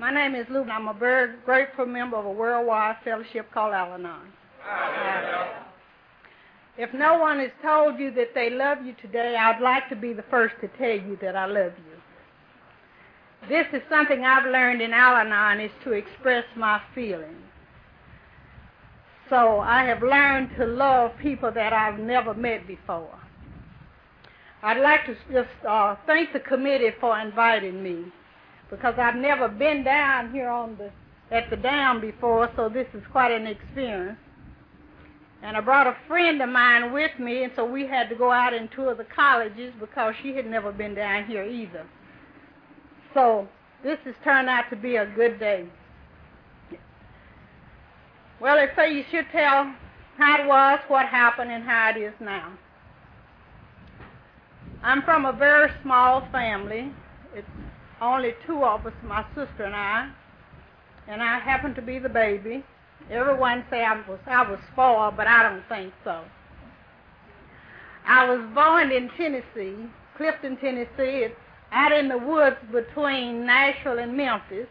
My name is Lou, and I'm a very grateful member of a worldwide fellowship called Al-Anon. If no one has told you that they love you today, I'd like to be the first to tell you that I love you. This is something I've learned in Al-Anon is to express my feelings. So I have learned to love people that I've never met before. I'd like to just uh, thank the committee for inviting me because I've never been down here on the at the dam before, so this is quite an experience. And I brought a friend of mine with me, and so we had to go out and tour the colleges because she had never been down here either. So this has turned out to be a good day. Well, they say you should tell how it was, what happened, and how it is now. I'm from a very small family. It's only two of us, my sister and I, and I happen to be the baby. Everyone say I was I was spoiled, but I don't think so. I was born in Tennessee, Clifton, Tennessee. It's out in the woods between Nashville and Memphis.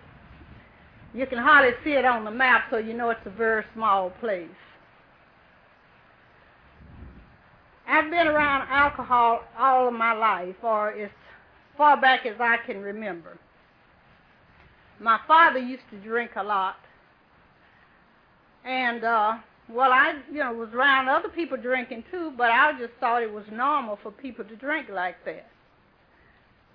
You can hardly see it on the map, so you know it's a very small place. I've been around alcohol all of my life, or as far back as I can remember. My father used to drink a lot, and uh, well, I you know was around other people drinking too, but I just thought it was normal for people to drink like that.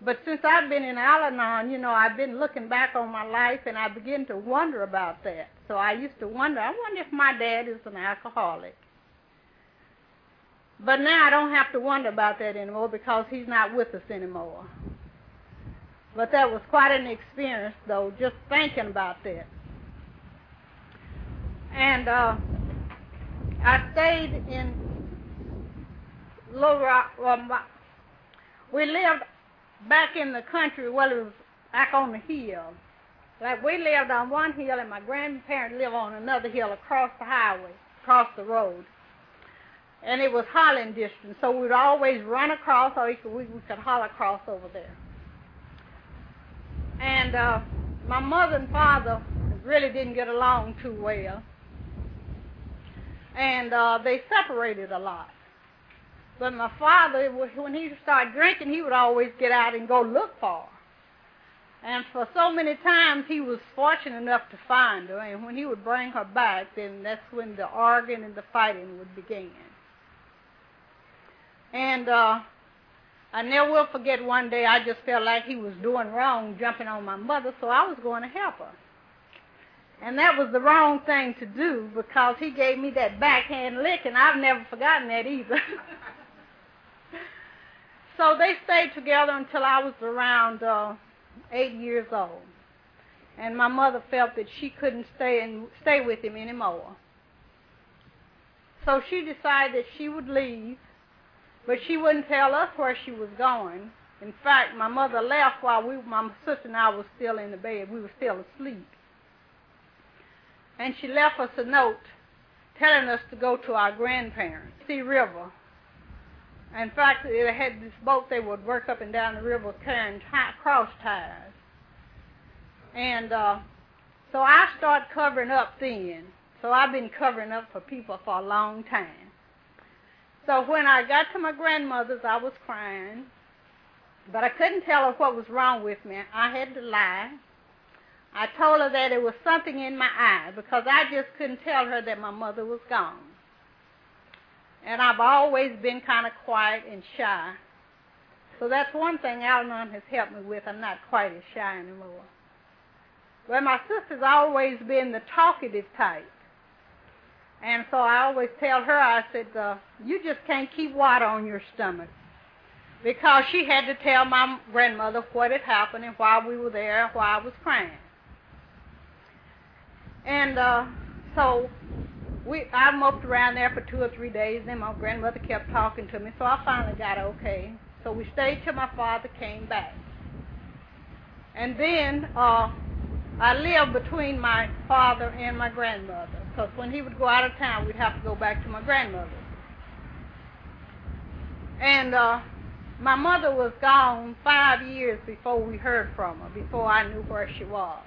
But since I've been in Al-Anon, you know, I've been looking back on my life, and I begin to wonder about that. So I used to wonder, I wonder if my dad is an alcoholic. But now I don't have to wonder about that anymore because he's not with us anymore. But that was quite an experience, though, just thinking about that. And uh, I stayed in Little Rock. Well, my, we lived back in the country. Well, it was back on the hill. Like we lived on one hill, and my grandparents lived on another hill across the highway, across the road and it was hollering distance, so we'd always run across, or we could, we, could holler across over there. And uh, my mother and father really didn't get along too well, and uh, they separated a lot. But my father, when he started drinking, he would always get out and go look for her. And for so many times, he was fortunate enough to find her. And when he would bring her back, then that's when the arguing and the fighting would begin. And uh, I never will forget one day I just felt like he was doing wrong, jumping on my mother, so I was going to help her. And that was the wrong thing to do because he gave me that backhand lick, and I've never forgotten that either. so they stayed together until I was around uh, eight years old. And my mother felt that she couldn't stay and stay with him anymore. So she decided that she would leave but she wouldn't tell us where she was going. In fact, my mother left while we, my sister and I was still in the bed. We were still asleep. And she left us a note telling us to go to our grandparents, Sea River. In fact, they had this boat they would work up and down the river carrying tie, cross ties. And uh, so I started covering up then. So I've been covering up for people for a long time. So when I got to my grandmother's, I was crying, but I couldn't tell her what was wrong with me. I had to lie. I told her that it was something in my eye because I just couldn't tell her that my mother was gone. And I've always been kind of quiet and shy. So that's one thing Al-Anon has helped me with. I'm not quite as shy anymore. But my sister's always been the talkative type. And so I always tell her, I said, uh, you just can't keep water on your stomach. Because she had to tell my grandmother what had happened and why we were there and why I was crying. And uh, so we, I moped around there for two or three days. Then my grandmother kept talking to me, so I finally got okay. So we stayed till my father came back. And then uh, I lived between my father and my grandmother because when he would go out of town, we'd have to go back to my grandmother. And uh, my mother was gone five years before we heard from her, before I knew where she was.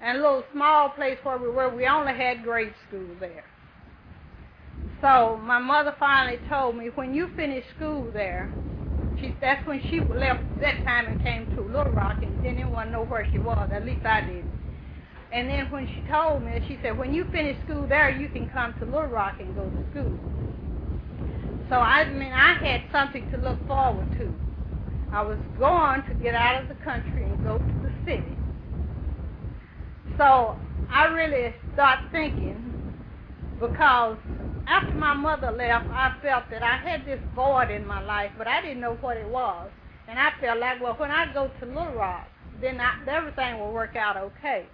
and a little small place where we were, we only had grade school there. So my mother finally told me, when you finish school there, she, that's when she left that time and came to Little Rock and didn't want to know where she was. At least I didn't. And then when she told me, she said, when you finish school there, you can come to Little Rock and go to school. So I mean, I had something to look forward to. I was going to get out of the country and go to the city. So I really started thinking because after my mother left, I felt that I had this void in my life, but I didn't know what it was. And I felt like, well, when I go to Little Rock, then I, everything will work out okay.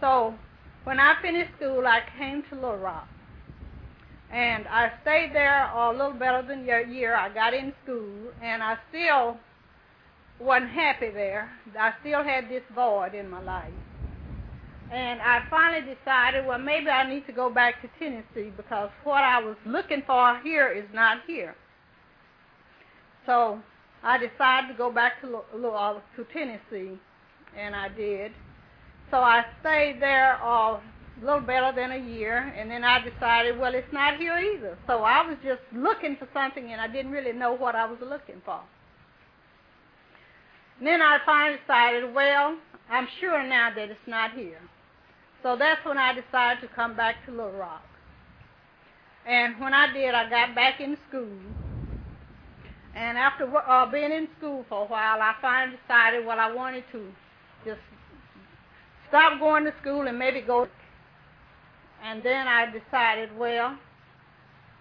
So when I finished school, I came to Little Rock. And I stayed there a little better than a year. I got in school, and I still wasn't happy there. I still had this void in my life. And I finally decided, well, maybe I need to go back to Tennessee because what I was looking for here is not here. So I decided to go back to, to Tennessee, and I did. So I stayed there uh, a little better than a year, and then I decided, well, it's not here either. So I was just looking for something, and I didn't really know what I was looking for. And then I finally decided, well, I'm sure now that it's not here. So that's when I decided to come back to Little Rock. And when I did, I got back in school. And after uh, being in school for a while, I finally decided, well, I wanted to stop going to school and maybe go. And then I decided, well,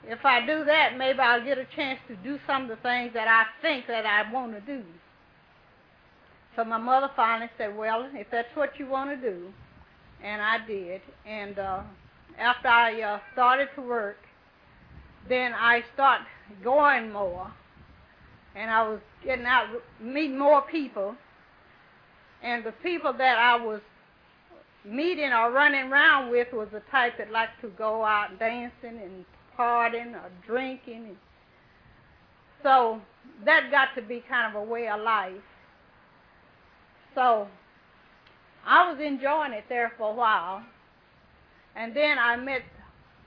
if I do that, maybe I'll get a chance to do some of the things that I think that I want to do. So my mother finally said, well, if that's what you want to do, and I did. And uh, after I uh, started to work, then I started going more, and I was getting out, meeting more people. And the people that I was meeting or running around with was the type that liked to go out dancing and partying or drinking. And so that got to be kind of a way of life. So I was enjoying it there for a while. And then I met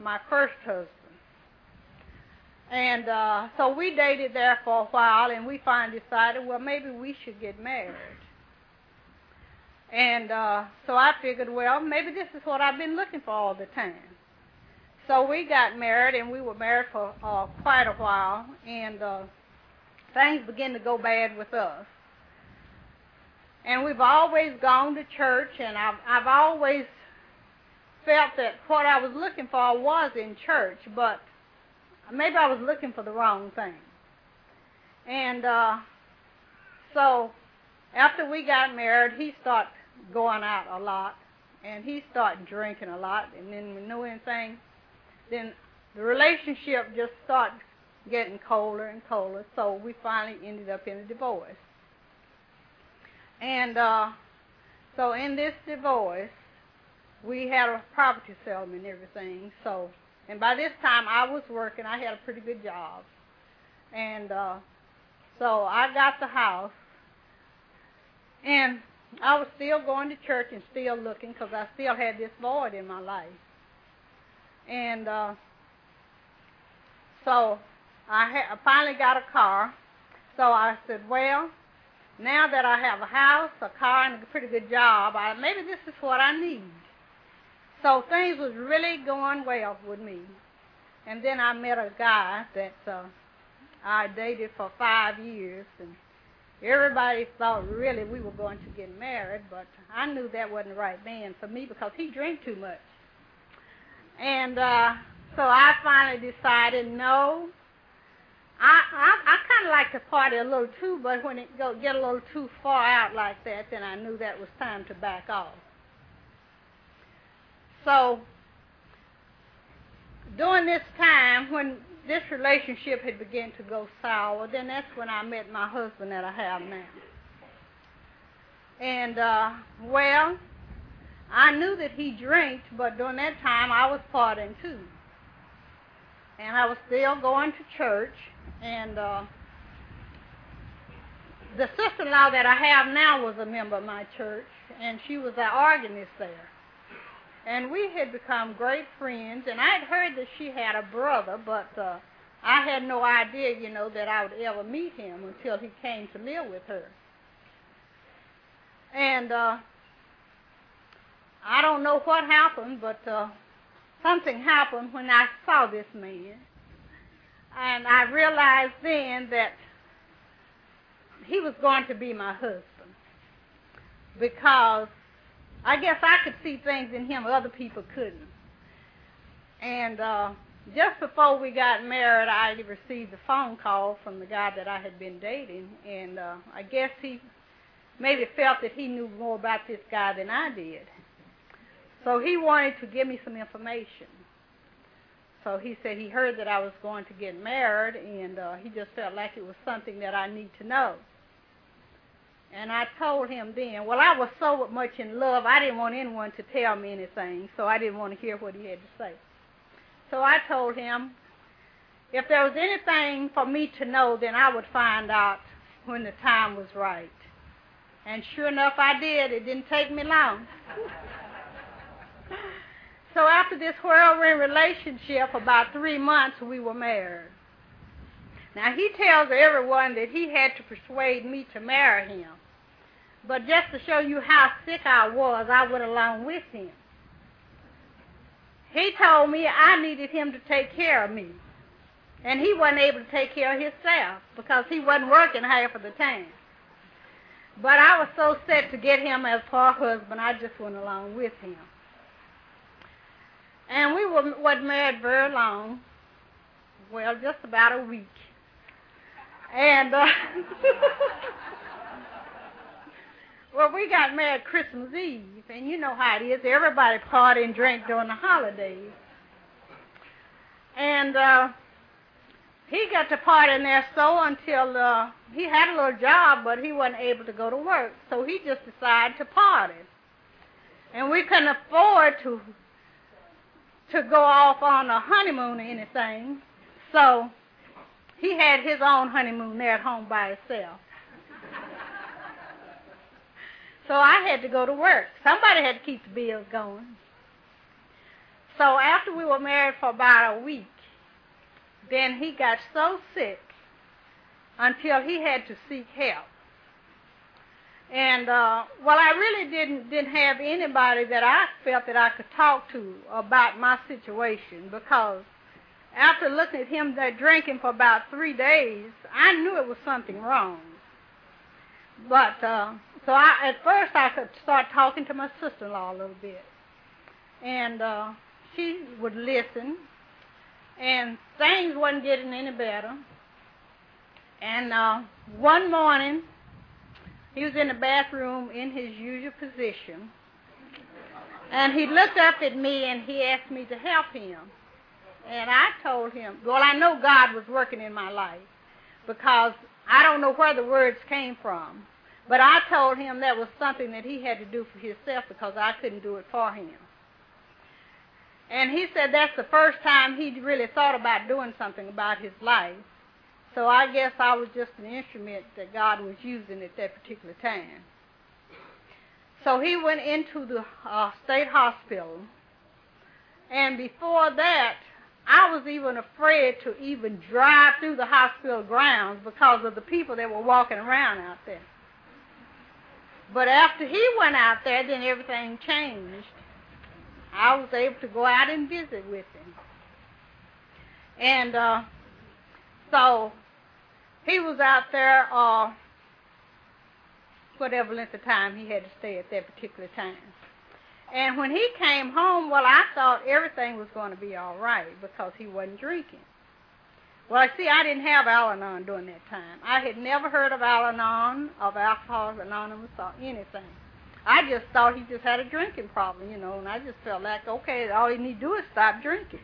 my first husband. And uh, so we dated there for a while, and we finally decided, well, maybe we should get married. And uh, so I figured, well, maybe this is what I've been looking for all the time. So we got married, and we were married for uh, quite a while, and uh, things began to go bad with us. And we've always gone to church, and I've, I've always felt that what I was looking for was in church, but maybe I was looking for the wrong thing. And uh, so after we got married, he started going out a lot, and he started drinking a lot, and then we knew anything, then the relationship just started getting colder and colder, so we finally ended up in a divorce. And uh, so in this divorce, we had a property settlement and everything. So, and by this time I was working. I had a pretty good job, and uh, so I got the house, and I was still going to church and still looking because I still had this void in my life. And uh, so I, ha- I finally got a car. So I said, well, now that I have a house, a car, and a pretty good job, I, maybe this is what I need. So things was really going well with me. And then I met a guy that uh, I dated for five years, and everybody thought really we were going to get married, but I knew that wasn't the right man for me because he drank too much. And uh, so I finally decided, no, I I, I kind of like to party a little too, but when it go get a little too far out like that, then I knew that was time to back off. So during this time, when this relationship had begun to go sour, then that's when I met my husband that I have now. And uh, well, I knew that he drank, but during that time I was partying too. And I was still going to church and uh, the sister-in-law that I have now was a member of my church, and she was an organist there. And we had become great friends, and I had heard that she had a brother, but uh, I had no idea, you know, that I would ever meet him until he came to live with her. And uh, I don't know what happened, but uh, something happened when I saw this man. And I realized then that he was going to be my husband because I guess I could see things in him other people couldn't. And uh, just before we got married, I received a phone call from the guy that I had been dating, and uh, I guess he maybe felt that he knew more about this guy than I did. So he wanted to give me some information. So he said he heard that I was going to get married, and uh, he just felt like it was something that I need to know. And I told him then, well, I was so much in love, I didn't want anyone to tell me anything, so I didn't want to hear what he had to say. So I told him, if there was anything for me to know, then I would find out when the time was right. And sure enough, I did. It didn't take me long. so after this whirlwind relationship, about three months, we were married. Now, he tells everyone that he had to persuade me to marry him. But just to show you how sick I was, I went along with him. He told me I needed him to take care of me. And he wasn't able to take care of himself because he wasn't working half of the time. But I was so set to get him as her husband, I just went along with him. And we were, wasn't married very long. Well, just about a week. And uh, well, we got married Christmas Eve, and you know how it is. Everybody party and drink during the holidays. And uh, he got to party in there so until uh, he had a little job, but he wasn't able to go to work. So he just decided to party. And we couldn't afford to to go off on a honeymoon or anything. So he had his own honeymoon there at home by himself. so I had to go to work. Somebody had to keep the bills going. So after we were married for about a week, then he got so sick until he had to seek help. And uh, well, I really didn't didn't have anybody that I felt that I could talk to about my situation because after looking at him there drinking for about three days, I knew it was something wrong. But uh, so I, at first I could start talking to my sister-in-law a little bit, and uh, she would listen. And things wasn't getting any better. And uh, one morning, he was in the bathroom in his usual position, and he looked up at me and he asked me to help him. And I told him, well, I know God was working in my life because I don't know where the words came from. But I told him that was something that he had to do for himself because I couldn't do it for him. And he said that's the first time he really thought about doing something about his life. So I guess I was just an instrument that God was using at that particular time. So he went into the uh, state hospital. And before that, I was even afraid to even drive through the hospital grounds because of the people that were walking around out there. But after he went out there, then everything changed. I was able to go out and visit with him. And uh, so he was out there uh, whatever length of time he had to stay at that particular time. And when he came home, well, I thought everything was going to be all right because he wasn't drinking. Well, see, I didn't have Al-Anon during that time. I had never heard of Al-Anon, of Alcoholics Anonymous, or anything. I just thought he just had a drinking problem, you know, and I just felt like, okay, all he need to do is stop drinking.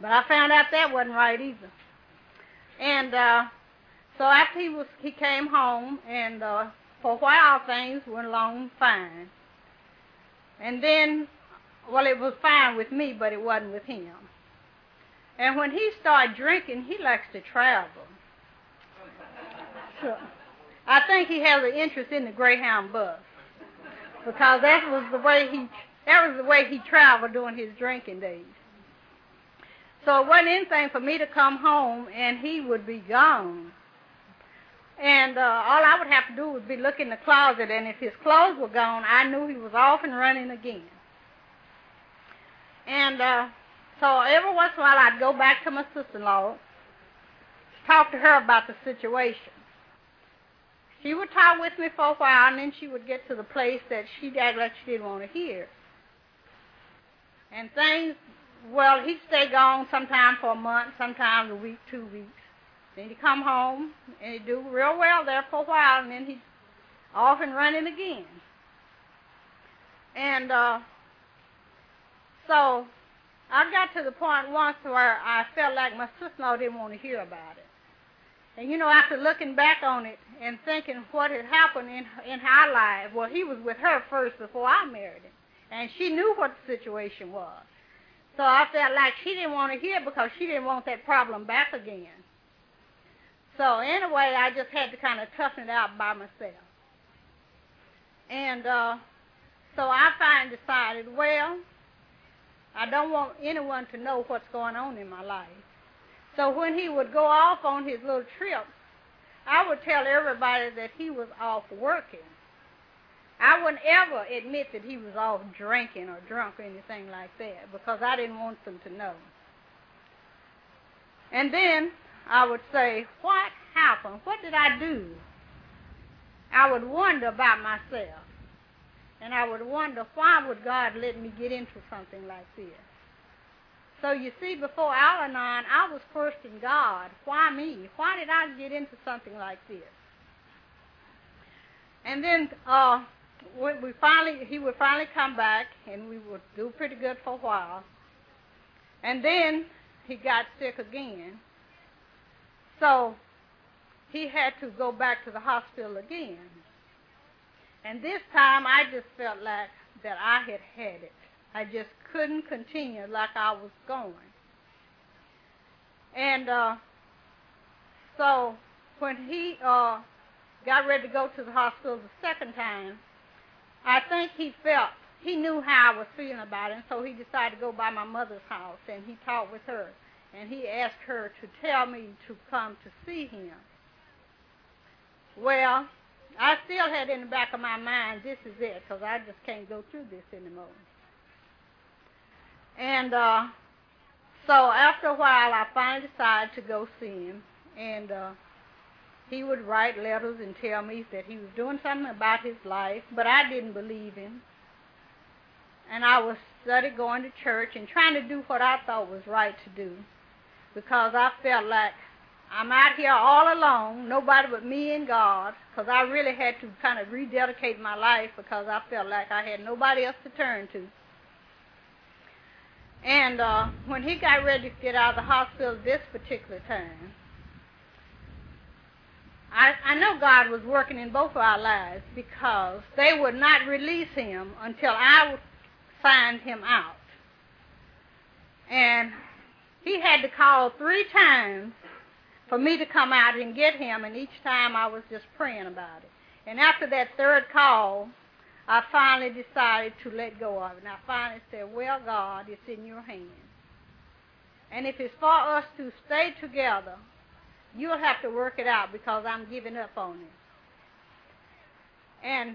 But I found out that wasn't right either. And uh, so after he was, he came home, and uh, for a while things went along fine. And then, well, it was fine with me, but it wasn't with him. And when he started drinking, he likes to travel. So, I think he has an interest in the Greyhound bus because that was the way he that was the way he traveled during his drinking days. So it wasn't anything for me to come home and he would be gone. And uh, all I would have to do would be look in the closet, and if his clothes were gone, I knew he was off and running again. And uh, so every once in a while, I'd go back to my sister-in-law, talk to her about the situation. She would talk with me for a while, and then she would get to the place that she'd act like she didn't want to hear. And things, well, he'd stay gone sometime for a month, sometimes a week, two weeks. Then he'd come home, and he'd do real well there for a while, and then he'd off and running again. And uh, so I got to the point once where I felt like my sister-in-law didn't want to hear about it. And you know, after looking back on it and thinking what had happened in in our life, well, he was with her first before I married him, and she knew what the situation was. So I felt like she didn't want to hear because she didn't want that problem back again. So anyway, I just had to kind of toughen it out by myself. And uh, so I finally decided, well, I don't want anyone to know what's going on in my life. So when he would go off on his little trips, I would tell everybody that he was off working. I wouldn't ever admit that he was off drinking or drunk or anything like that because I didn't want them to know. And then I would say, What happened? What did I do? I would wonder about myself. And I would wonder, why would God let me get into something like this? So you see, before Al Anon, I was questioning God. Why me? Why did I get into something like this? And then uh, when we finally, he would finally come back, and we would do pretty good for a while. And then he got sick again. So he had to go back to the hospital again. And this time I just felt like that I had had it. I just couldn't continue like I was going. And uh, so when he uh, got ready to go to the hospital the second time, I think he felt, he knew how I was feeling about it, and so he decided to go by my mother's house, and he talked with her and he asked her to tell me to come to see him. Well, I still had in the back of my mind, this is it, because I just can't go through this anymore. And uh, so after a while, I finally decided to go see him, and uh, he would write letters and tell me that he was doing something about his life, but I didn't believe him. And I was studying going to church and trying to do what I thought was right to do because I felt like I'm out here all alone, nobody but me and God, because I really had to kind of rededicate my life because I felt like I had nobody else to turn to. And uh, when he got ready to get out of the hospital this particular time, I, I know God was working in both of our lives because they would not release him until I signed him out. And he had to call three times for me to come out and get him, and each time I was just praying about it. And after that third call, I finally decided to let go of it. And I finally said, Well, God, it's in your hands. And if it's for us to stay together, you'll have to work it out because I'm giving up on it. And,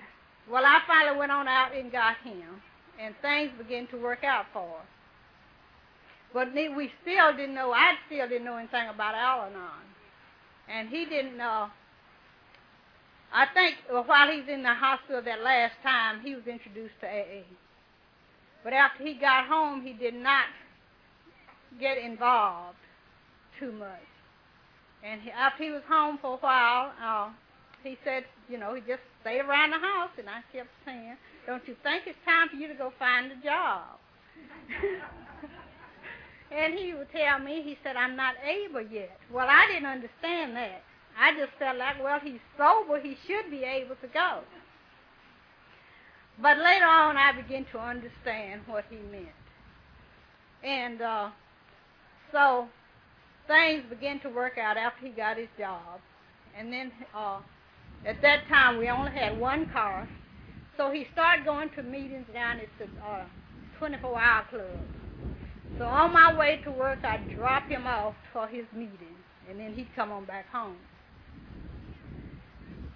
well, I finally went on out and got him, and things began to work out for us. But we still didn't know, I still didn't know anything about Al Anon. And he didn't know. I think while he's in the hospital that last time, he was introduced to AA. But after he got home, he did not get involved too much. And he, after he was home for a while, uh, he said, you know, he just stayed around the house. And I kept saying, don't you think it's time for you to go find a job? And he would tell me, he said, I'm not able yet. Well, I didn't understand that. I just felt like, well, he's sober, he should be able to go. But later on, I began to understand what he meant. And uh, so things began to work out after he got his job. And then uh, At that time, we only had one car. So he started going to meetings down at the uh, 24-hour club. So on my way to work, I'd drop him off for his meeting, and then he'd come on back home.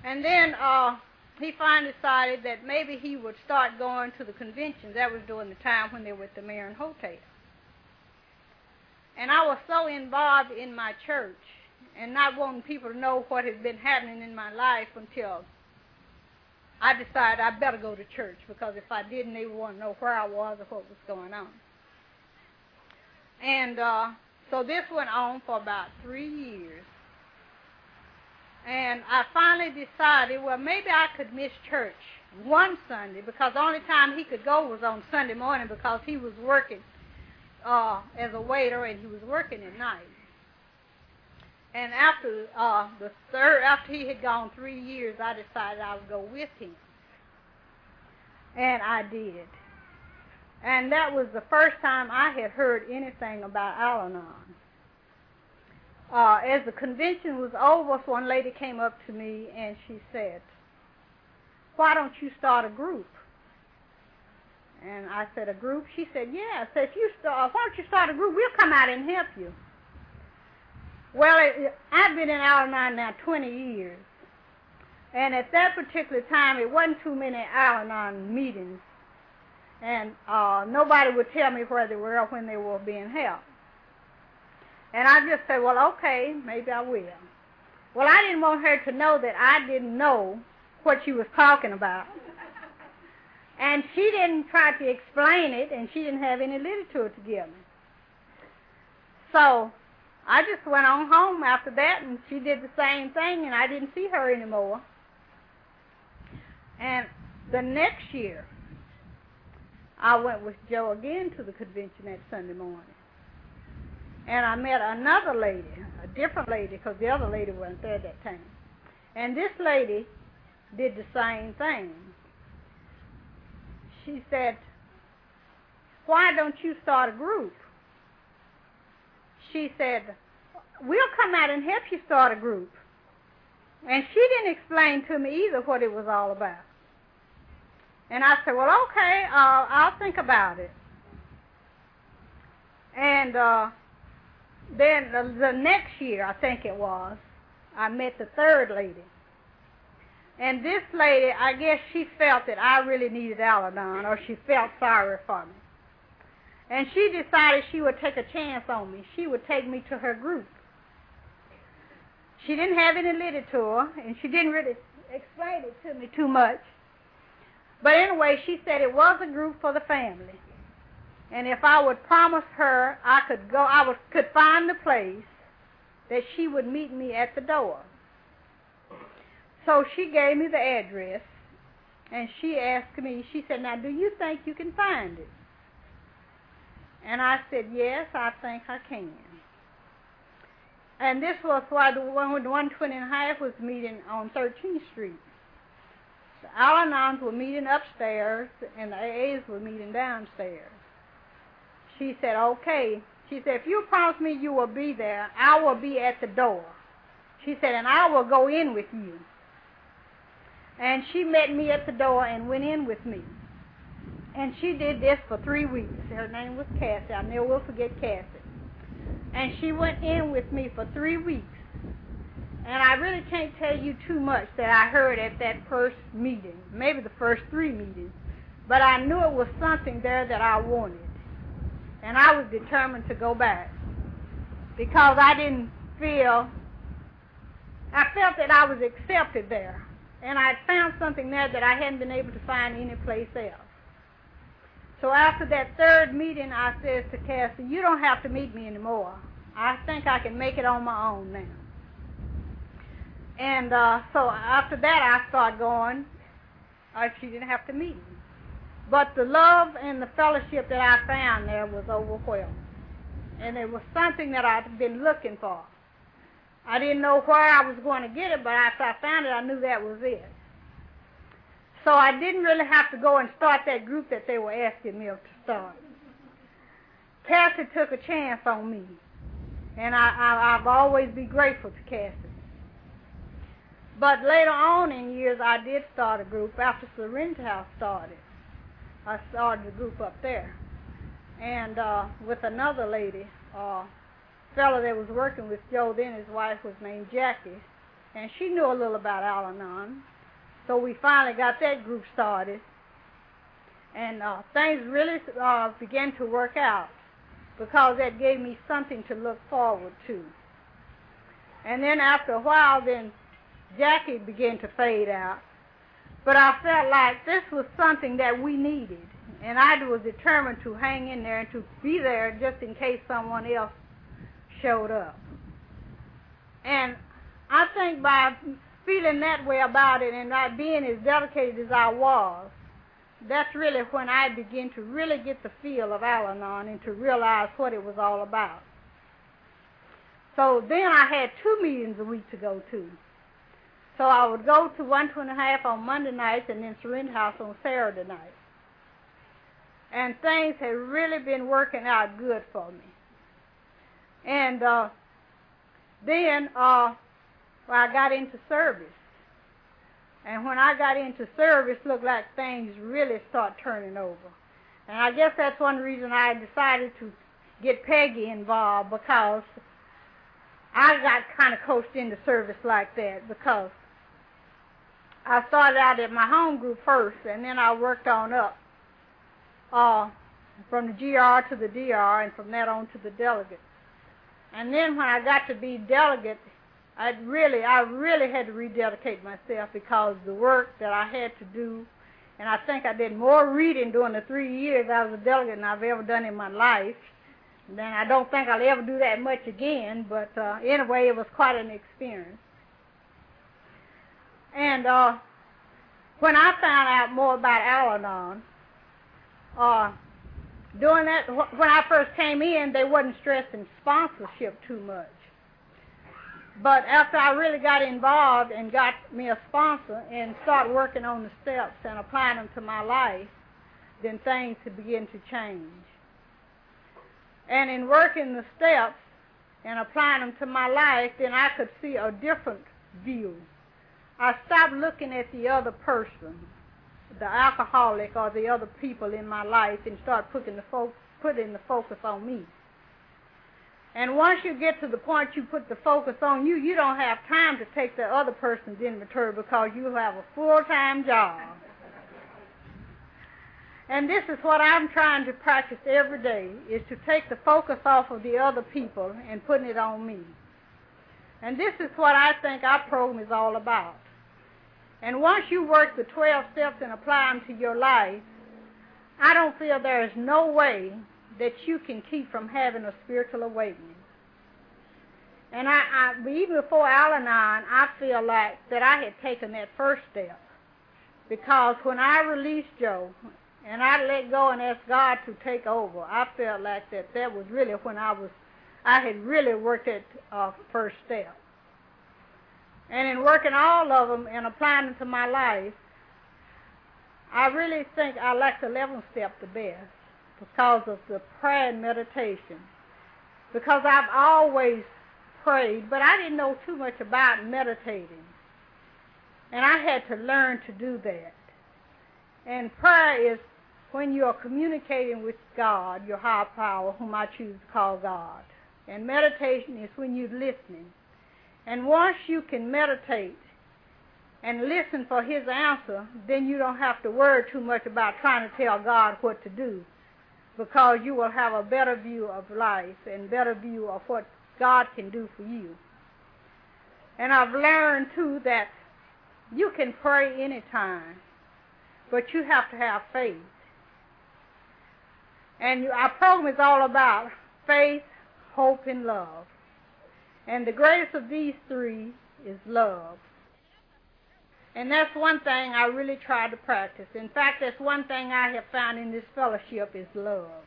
And then uh, he finally decided that maybe he would start going to the conventions. That was during the time when they were at the Marion Hotel. And I was so involved in my church and not wanting people to know what had been happening in my life until I decided I better go to church because if I didn't, they would want to know where I was or what was going on. And uh, so this went on for about three years. And I finally decided, well, maybe I could miss church one Sunday because the only time he could go was on Sunday morning because he was working uh, as a waiter and he was working at night. And after uh, the third, after he had gone three years, I decided I would go with him, and I did. And that was the first time I had heard anything about Al-Anon. Uh, as the convention was over, one lady came up to me and she said, "Why don't you start a group?" And I said, "A group?" She said, "Yeah." I said, "If you start, why don't you start a group? We'll come out and help you." Well, it, I've been in Al-Anon now 20 years. And at that particular time, it wasn't too many Al-Anon meetings. And uh, nobody would tell me where they were or when they were being held. And I just said, well, okay, maybe I will. Well, I didn't want her to know that I didn't know what she was talking about. And she didn't try to explain it, and she didn't have any literature to give me. So I just went on home after that, and she did the same thing, and I didn't see her anymore. And the next year, I went with Joe again to the convention that Sunday morning. And I met another lady, a different lady, because the other lady wasn't there that time. And this lady did the same thing. She said, why don't you start a group? She said, we'll come out and help you start a group. And she didn't explain to me either what it was all about. And I said, well, okay, uh, I'll think about it. And uh, then the, the next year, I think it was, I met the third lady. And this lady, I guess she felt that I really needed Al-Anon, or she felt sorry for me. And she decided she would take a chance on me. She would take me to her group. She didn't have any literature, and she didn't really explain it to me too much. But anyway, she said it was a group for the family. And if I would promise her I could go, I would, could find the place that she would meet me at the door. So she gave me the address, and she asked me, she said, now do you think you can find it? And I said, yes, I think I can. And this was why the one with 120 and a half was meeting on 13th Street. The Al-Anons were meeting upstairs, and the AAs were meeting downstairs. She said, okay. She said, if you promise me you will be there, I will be at the door. She said, and I will go in with you. And she met me at the door and went in with me. And she did this for three weeks. Her name was Cassie. I never will forget Cassie. And she went in with me for three weeks. And I really can't tell you too much that I heard at that first meeting, maybe the first three meetings. But I knew it was something there that I wanted. And I was determined to go back. Because I didn't feel, I felt that I was accepted there. And I found something there that I hadn't been able to find anyplace else. So after that third meeting, I says to Cassie, you don't have to meet me anymore. I think I can make it on my own now. And uh, so after that, I started going. Uh, she didn't have to meet me. But the love and the fellowship that I found there was overwhelming. And it was something that I'd been looking for. I didn't know where I was going to get it, but after I found it, I knew that was it. So I didn't really have to go and start that group that they were asking me to start. Cassie took a chance on me, and I, I, I've always be grateful to Cassie. But later on in years, I did start a group after Serenity House started. I started a group up there. And uh, with another lady, uh, fellow that was working with Joe then, his wife was named Jackie, and she knew a little about Al-Anon. So we finally got that group started, and uh, things really uh, began to work out because that gave me something to look forward to. And then after a while, then Jackie began to fade out. But I felt like this was something that we needed. And I was determined to hang in there and to be there just in case someone else showed up. And I think by feeling that way about it and not being as dedicated as I was, that's really when I began to really get the feel of Al-Anon and to realize what it was all about. So then I had two meetings a week to go to. So I would go to one two and a half on Monday nights and then Serenity House on Saturday nights. And things had really been working out good for me. And uh, then uh, well, I got into service. And when I got into service, looked like things really start turning over. And I guess that's one reason I decided to get Peggy involved because I got kind of coached into service like that because I started out at my home group first, and then I worked on up uh, from the GR to the DR, and from that on to the delegate. And then when I got to be delegate, I really, I really had to rededicate myself because the work that I had to do, and I think I did more reading during the three years I was a delegate than I've ever done in my life. And then I don't think I'll ever do that much again, but uh, anyway, it was quite an experience. And uh, when I found out more about Al-Anon, uh, doing that, when I first came in, they wasn't stressing sponsorship too much. But after I really got involved and got me a sponsor and started working on the steps and applying them to my life, then things had begin to change. And in working the steps and applying them to my life, then I could see a different view I stopped looking at the other person, the alcoholic or the other people in my life, and start putting the fo- putting the focus on me. And once you get to the point you put the focus on you, you don't have time to take the other person's inventory because you have a full-time job. And this is what I'm trying to practice every day, is to take the focus off of the other people and putting it on me. And this is what I think our program is all about. And once you work the 12 steps and apply them to your life, I don't feel there is no way that you can keep from having a spiritual awakening. And I, I even before Al-Anon, I feel like that I had taken that first step. Because when I released Joe and I let go and asked God to take over, I felt like that that was really when I was, I had really worked that uh, first step. And in working all of them and applying them to my life, I really think I like the 11th step the best because of the prayer and meditation. Because I've always prayed, but I didn't know too much about meditating. And I had to learn to do that. And prayer is when you are communicating with God, your higher power, whom I choose to call God. And meditation is when you're listening. And once you can meditate and listen for his answer, then you don't have to worry too much about trying to tell God what to do because you will have a better view of life and better view of what God can do for you. And I've learned too that you can pray anytime, but you have to have faith. And our program is all about faith, hope, and love. And the greatest of these three is love. And that's one thing I really try to practice. In fact, that's one thing I have found in this fellowship is love.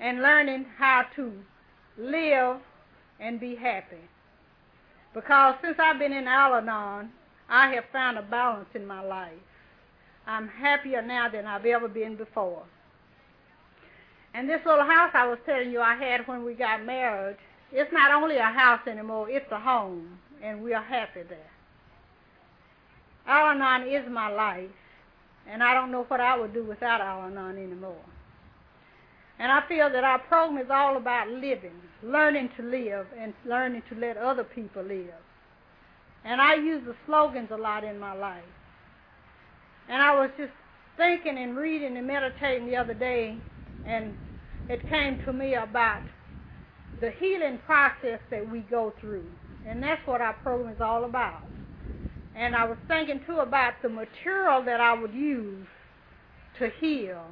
And learning how to live and be happy. Because since I've been in Al-Anon, I have found a balance in my life. I'm happier now than I've ever been before. And this little house I was telling you I had when we got married, it's not only a house anymore, it's a home, and we are happy there. Al Anon is my life, and I don't know what I would do without Al Anon anymore. And I feel that our program is all about living, learning to live, and learning to let other people live. And I use the slogans a lot in my life. And I was just thinking and reading and meditating the other day, and it came to me about the healing process that we go through. And that's what our program is all about. And I was thinking too about the material that I would use to heal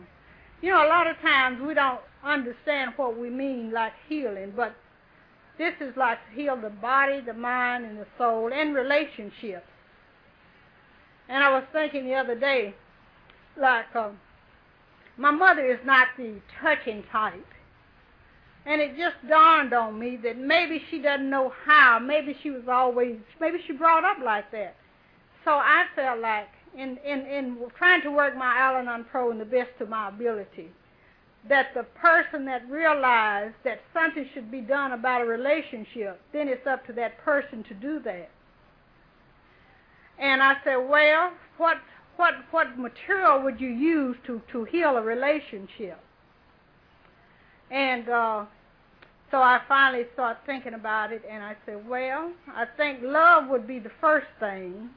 you know, a lot of times we don't understand what we mean like healing, but this is like to heal the body, the mind, and the soul, and relationships. And I was thinking the other day, like, uh, my mother is not the touching type. And it just dawned on me that maybe she doesn't know how. Maybe she was always, maybe she brought up like that. So I felt like in, in, in trying to work my Al-Anon Pro in the best of my ability, that the person that realized that something should be done about a relationship, then it's up to that person to do that. And I said, well, what what what material would you use to to heal a relationship? And uh, so I finally started thinking about it, and I said, well, I think love would be the first thing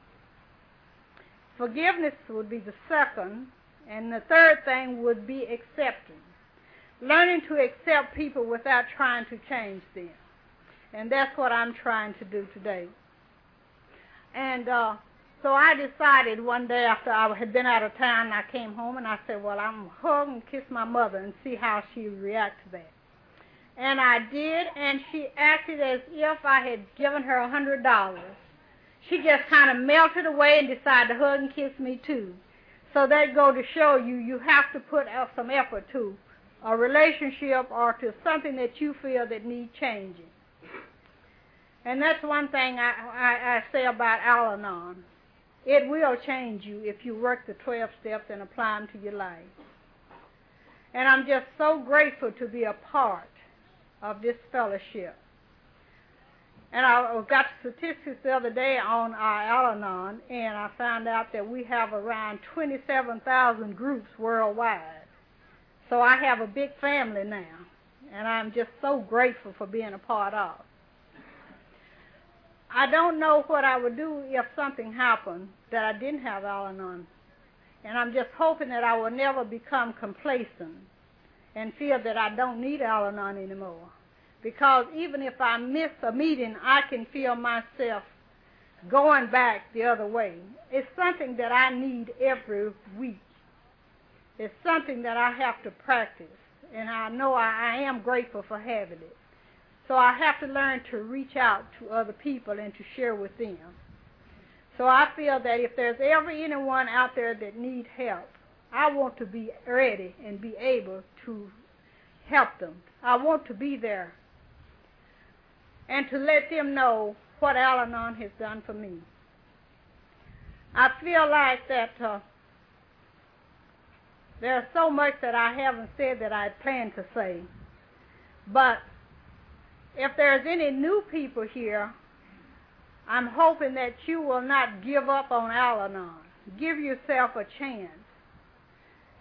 Forgiveness would be the second. And the third thing would be accepting. Learning to accept people without trying to change them. And that's what I'm trying to do today. And uh, so I decided one day after I had been out of town, I came home and I said, well, I'm going to hug and kiss my mother and see how she would react to that. And I did, and she acted as if I had given her a hundred dollars she just kind of melted away and decided to hug and kiss me too. So that go to show you, you have to put out some effort to a relationship or to something that you feel that needs changing. And that's one thing I, I, I say about Al-Anon. It will change you if you work the 12 steps and apply them to your life. And I'm just so grateful to be a part of this fellowship. And I got statistics the other day on our Al-Anon, and I found out that we have around 27,000 groups worldwide. So I have a big family now, and I'm just so grateful for being a part of. I don't know what I would do if something happened that I didn't have Al-Anon. And I'm just hoping that I will never become complacent and feel that I don't need Al-Anon anymore because even if I miss a meeting, I can feel myself going back the other way. It's something that I need every week. It's something that I have to practice, and I know I, I am grateful for having it. So I have to learn to reach out to other people and to share with them. So I feel that if there's ever anyone out there that needs help, I want to be ready and be able to help them. I want to be there and to let them know what Al Anon has done for me. I feel like that uh, there's so much that I haven't said that I planned to say. But if there's any new people here, I'm hoping that you will not give up on Al Anon. Give yourself a chance.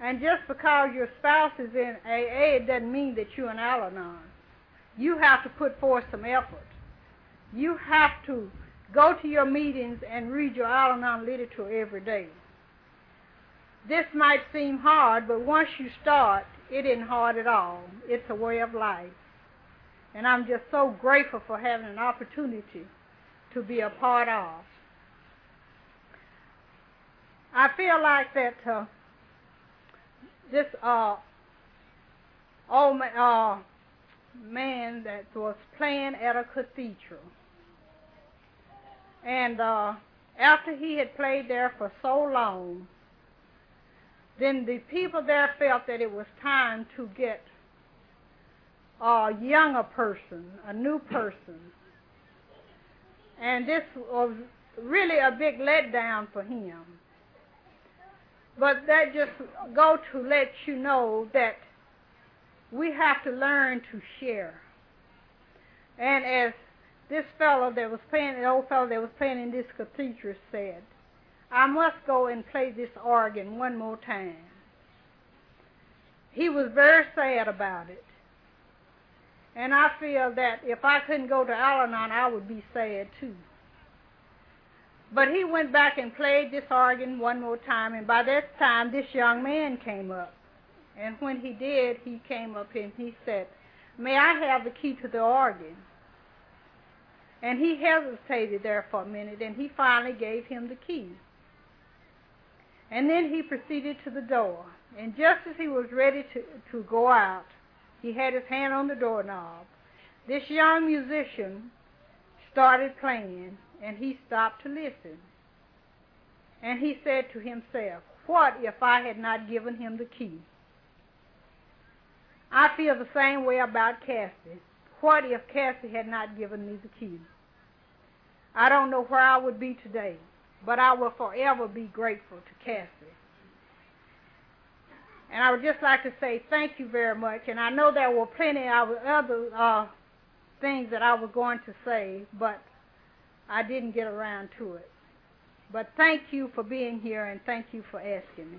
And just because your spouse is in AA, it doesn't mean that you're an Al Anon you have to put forth some effort. You have to go to your meetings and read your Al-Anon literature every day. This might seem hard, but once you start, it isn't hard at all. It's a way of life. And I'm just so grateful for having an opportunity to be a part of. I feel like that uh, this uh, old uh, man that was playing at a cathedral. And uh, after he had played there for so long, then the people there felt that it was time to get a younger person, a new person. And this was really a big letdown for him. But that just go to let you know that we have to learn to share. And as this fellow that was playing, the old fellow that was playing in this cathedral said, I must go and play this organ one more time. He was very sad about it. And I feel that if I couldn't go to Al Anon, I would be sad too. But he went back and played this organ one more time, and by that time, this young man came up. And when he did, he came up and he said, May I have the key to the organ? And he hesitated there for a minute, and he finally gave him the key. And then he proceeded to the door. And just as he was ready to, to go out, he had his hand on the doorknob. This young musician started playing, and he stopped to listen. And he said to himself, What if I had not given him the key? I feel the same way about Cassie. What if Cassie had not given me the key? I don't know where I would be today, but I will forever be grateful to Cassie. And I would just like to say thank you very much. And I know there were plenty of other uh, things that I was going to say, but I didn't get around to it. But thank you for being here, and thank you for asking me.